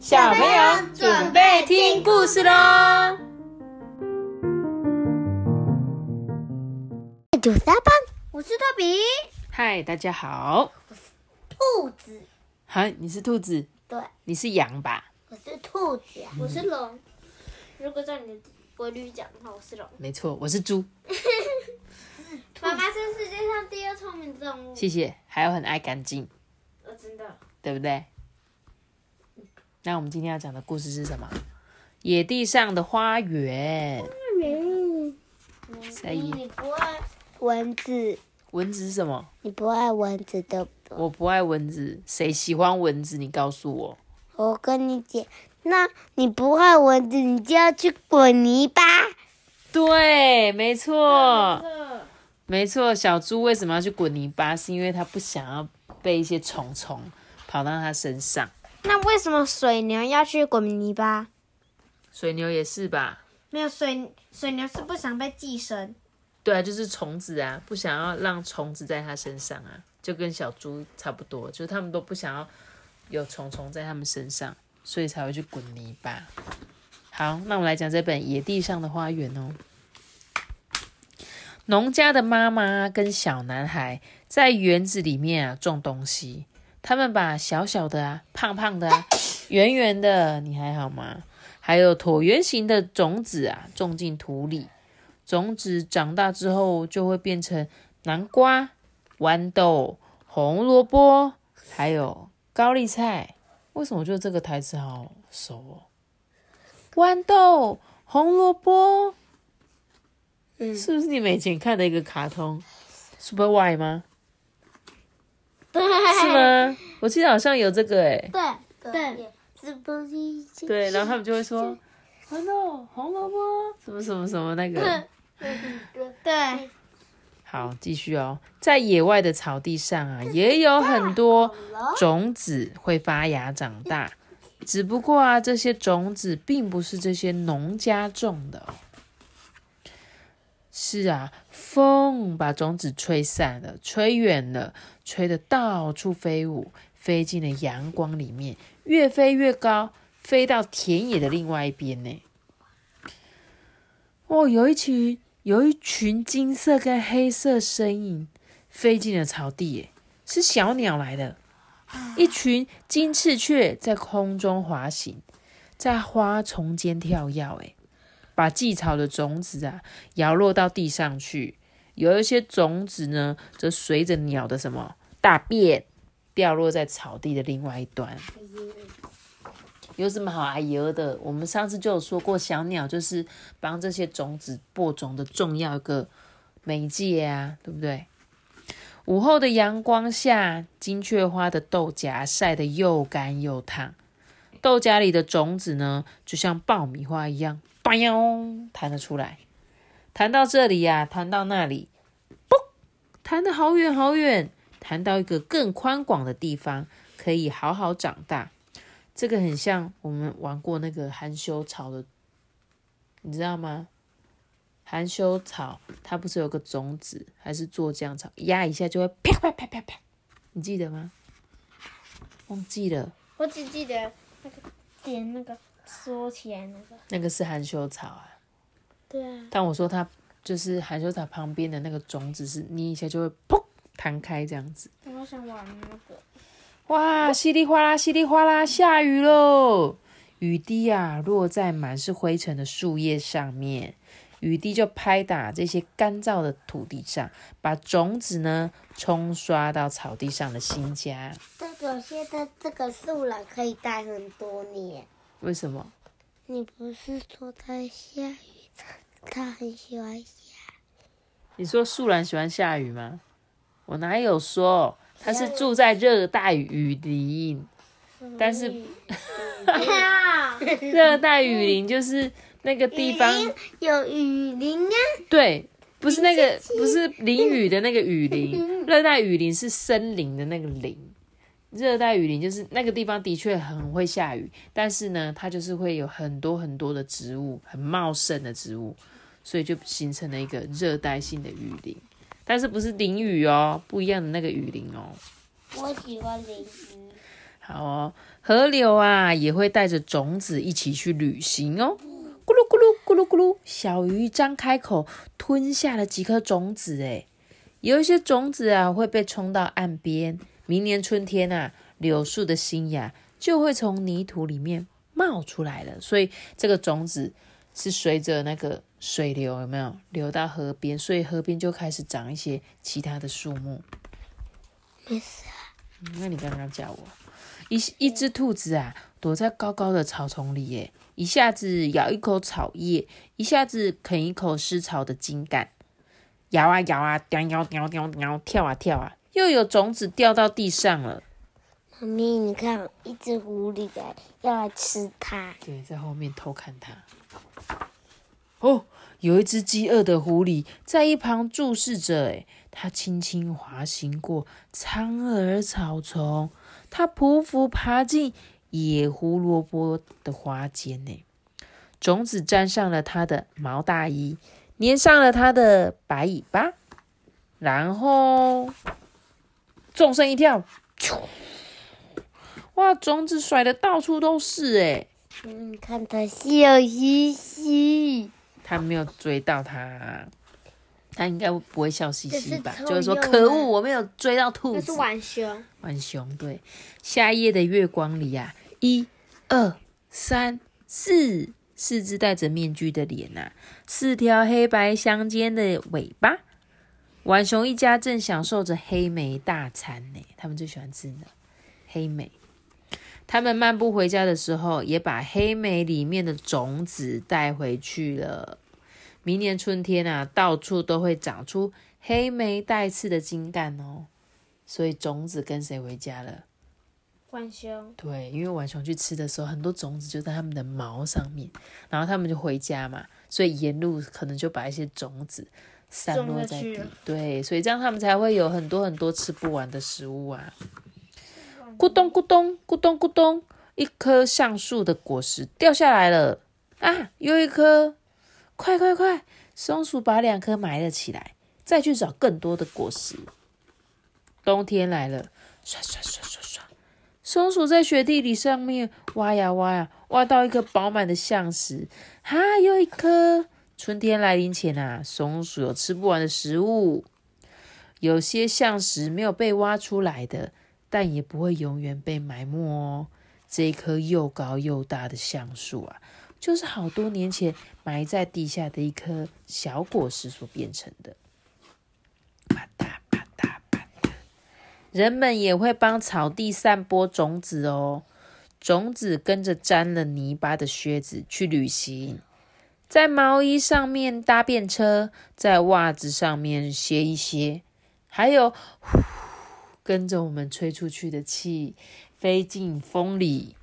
小朋友准备听故事喽！九三班，我是托比，嗨，大家好。我是兔子，嗨，你是兔子，对，你是羊吧？我是兔子啊。我是龙。如果照你的规律讲的话，我是龙。没错，我是猪。妈妈是世界上第二聪明的动物。谢谢，还有很爱干净，我真的。对不对？那我们今天要讲的故事是什么？野地上的花园。花园所以你不爱蚊子，蚊子是什么？你不爱蚊子的。我不爱蚊子，谁喜欢蚊子？你告诉我。我跟你讲，那你不爱蚊子，你就要去滚泥巴。对，没错，没错。小猪为什么要去滚泥巴？是因为它不想要被一些虫虫跑到它身上。那为什么水牛要去滚泥巴？水牛也是吧？没有水，水牛是不想被寄生。对啊，就是虫子啊，不想要让虫子在它身上啊，就跟小猪差不多，就是他们都不想要有虫虫在他们身上，所以才会去滚泥巴。好，那我们来讲这本《野地上的花园》哦。农家的妈妈跟小男孩在园子里面啊种东西，他们把小小的啊、胖胖的啊、圆圆的，你还好吗？还有椭圆形的种子啊种进土里。种子长大之后，就会变成南瓜、豌豆、红萝卜，还有高丽菜。为什么我觉得这个台词好熟哦？豌豆、红萝卜，嗯是不是你们以前看的一个卡通 Super Y 吗？对，是吗？我记得好像有这个诶。对对，是不是？对，然后他们就会说豌豆、红萝卜，什么什么什么那个。对，好，继续哦。在野外的草地上啊，也有很多种子会发芽长大，只不过啊，这些种子并不是这些农家种的哦。是啊，风把种子吹散了，吹远了，吹得到处飞舞，飞进了阳光里面，越飞越高，飞到田野的另外一边呢。哦，有一群有一群金色跟黑色身影飞进了草地，耶，是小鸟来的。一群金翅雀在空中滑行，在花丛间跳跃，哎，把蓟草的种子啊摇落到地上去。有一些种子呢，则随着鸟的什么大便掉落在草地的另外一端。有什么好哎呦的？我们上次就有说过，小鸟就是帮这些种子播种的重要一个媒介啊，对不对？午后的阳光下，金雀花的豆荚晒得又干又烫，豆荚里的种子呢，就像爆米花一样，吧哟弹了出来，弹到这里呀、弹到那里，嘣，弹得好远好远，弹到一个更宽广的地方，可以好好长大。这个很像我们玩过那个含羞草的，你知道吗？含羞草它不是有个种子，还是做酱草，压一下就会啪啪啪啪啪，你记得吗？忘记了，我只记得那个点那个缩起来那个。那个是含羞草啊。对啊。但我说它就是含羞草旁边的那个种子是捏一下就会砰弹开这样子。我想玩那个。哇，稀里哗啦，稀里哗啦，下雨喽！雨滴啊，落在满是灰尘的树叶上面，雨滴就拍打这些干燥的土地上，把种子呢冲刷到草地上的新家。这个现在这个树懒可以待很多年。为什么？你不是说它下雨，它很喜欢下。你说树懒喜欢下雨吗？我哪有说？他是住在热带雨林，但是热带雨林就是那个地方，有雨林啊，对，不是那个不是淋雨的那个雨林，热带雨林是森林的那个林。热带雨林就是那个地方的确很会下雨，但是呢，它就是会有很多很多的植物，很茂盛的植物，所以就形成了一个热带性的雨林。但是不是淋雨哦，不一样的那个雨林哦。我喜欢淋雨。好哦，河流啊也会带着种子一起去旅行哦。咕噜咕噜咕噜咕噜，小鱼张开口吞下了几颗种子，诶，有一些种子啊会被冲到岸边。明年春天啊，柳树的新芽就会从泥土里面冒出来了。所以这个种子是随着那个水流有没有流到河边，所以河边就开始长一些其他的树木。没事啊，嗯那你刚刚叫我，一一只兔子啊，躲在高高的草丛里，耶，一下子咬一口草叶，一下子啃一口湿草的茎干，摇啊摇啊，叼叼叼叼叼，跳啊跳啊，又有种子掉到地上了。妈咪，你看，一只狐狸来要来吃它。对，在后面偷看它。哦，有一只饥饿的狐狸在一旁注视着，诶，它轻轻滑行过苍耳草丛，它匍匐爬进野胡萝卜的花间，呢。种子沾上了它的毛大衣，粘上了它的白尾巴，然后纵身一跳，咻！哇，种子甩的到处都是，诶。嗯，看它笑嘻嘻。他没有追到他，他应该不会笑嘻嘻吧？是就是说，可恶，我没有追到兔子那是。浣熊，浣熊对，夏夜的月光里啊，一、二、三、四，四只戴着面具的脸呐、四条黑白相间的尾巴。浣熊一家正享受着黑莓大餐呢，他们最喜欢吃的黑莓。他们漫步回家的时候，也把黑莓里面的种子带回去了。明年春天啊，到处都会长出黑莓带刺的茎干哦。所以种子跟谁回家了？浣熊，对，因为浣熊去吃的时候，很多种子就在它们的毛上面，然后它们就回家嘛，所以沿路可能就把一些种子散落在地。对，所以这样它们才会有很多很多吃不完的食物啊。咕咚咕咚咕咚咕咚，一颗橡树的果实掉下来了啊！又一颗，快快快！松鼠把两颗埋了起来，再去找更多的果实。冬天来了，刷刷刷刷刷，松鼠在雪地里上面挖呀挖呀，挖到一颗饱满的橡实，哈，又一颗。春天来临前啊，松鼠有吃不完的食物。有些橡实没有被挖出来的，但也不会永远被埋没哦。这一棵又高又大的橡树啊，就是好多年前埋在地下的一颗小果实所变成的。啪嗒啪嗒啪嗒，人们也会帮草地散播种子哦。种子跟着沾了泥巴的靴子去旅行，在毛衣上面搭便车，在袜子上面歇一歇，还有跟着我们吹出去的气飞进风里。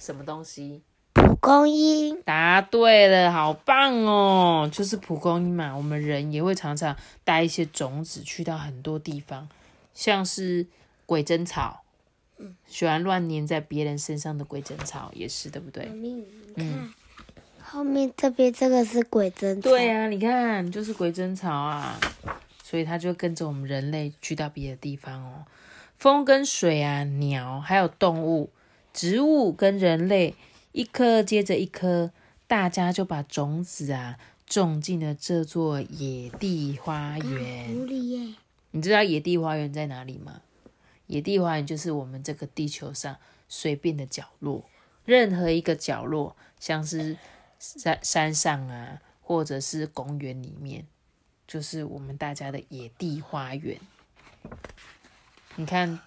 什么东西？蒲公英，答对了，好棒哦！就是蒲公英嘛，我们人也会常常带一些种子去到很多地方，像是鬼针草，喜欢乱粘在别人身上的鬼针草也是，对不对妈？咪，你看，后面这边这个是鬼针草。对啊，你看，就是鬼针草啊，所以它就跟着我们人类去到别的地方哦。风跟水啊，鸟还有动物、植物跟人类，一颗接着一颗，大家就把种子啊种进了这座野地花园。你知道野地花园在哪里吗？野地花园就是我们这个地球上随便的角落，任何一个角落，像是山山上啊，或者是公园里面，就是我们大家的野地花园。你看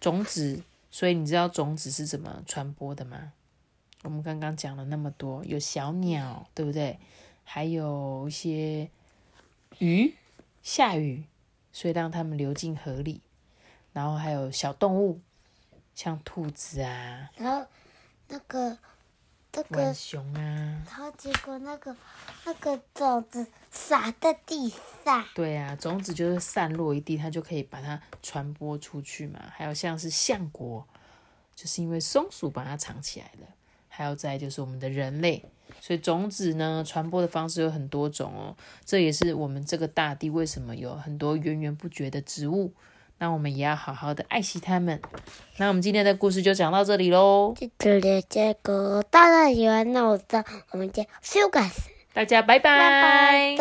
种子，所以你知道种子是怎么传播的吗？我们刚刚讲了那么多，有小鸟，对不对？还有一些鱼，下雨，所以让它们流进河里。然后还有小动物，像兔子啊、然后那个这浣个，熊啊，然后结果那个那个种子撒在地上，对啊，种子就是散落一地，它就可以把它传播出去嘛。还有像是橡果，就是因为松鼠把它藏起来了。还有再就是我们的人类，所以种子呢传播的方式有很多种哦。这也是我们这个大地为什么有很多源源不绝的植物，那我们也要好好的爱惜它们。那我们今天的故事就讲到这里喽。谢谢大家收看，大家拜拜。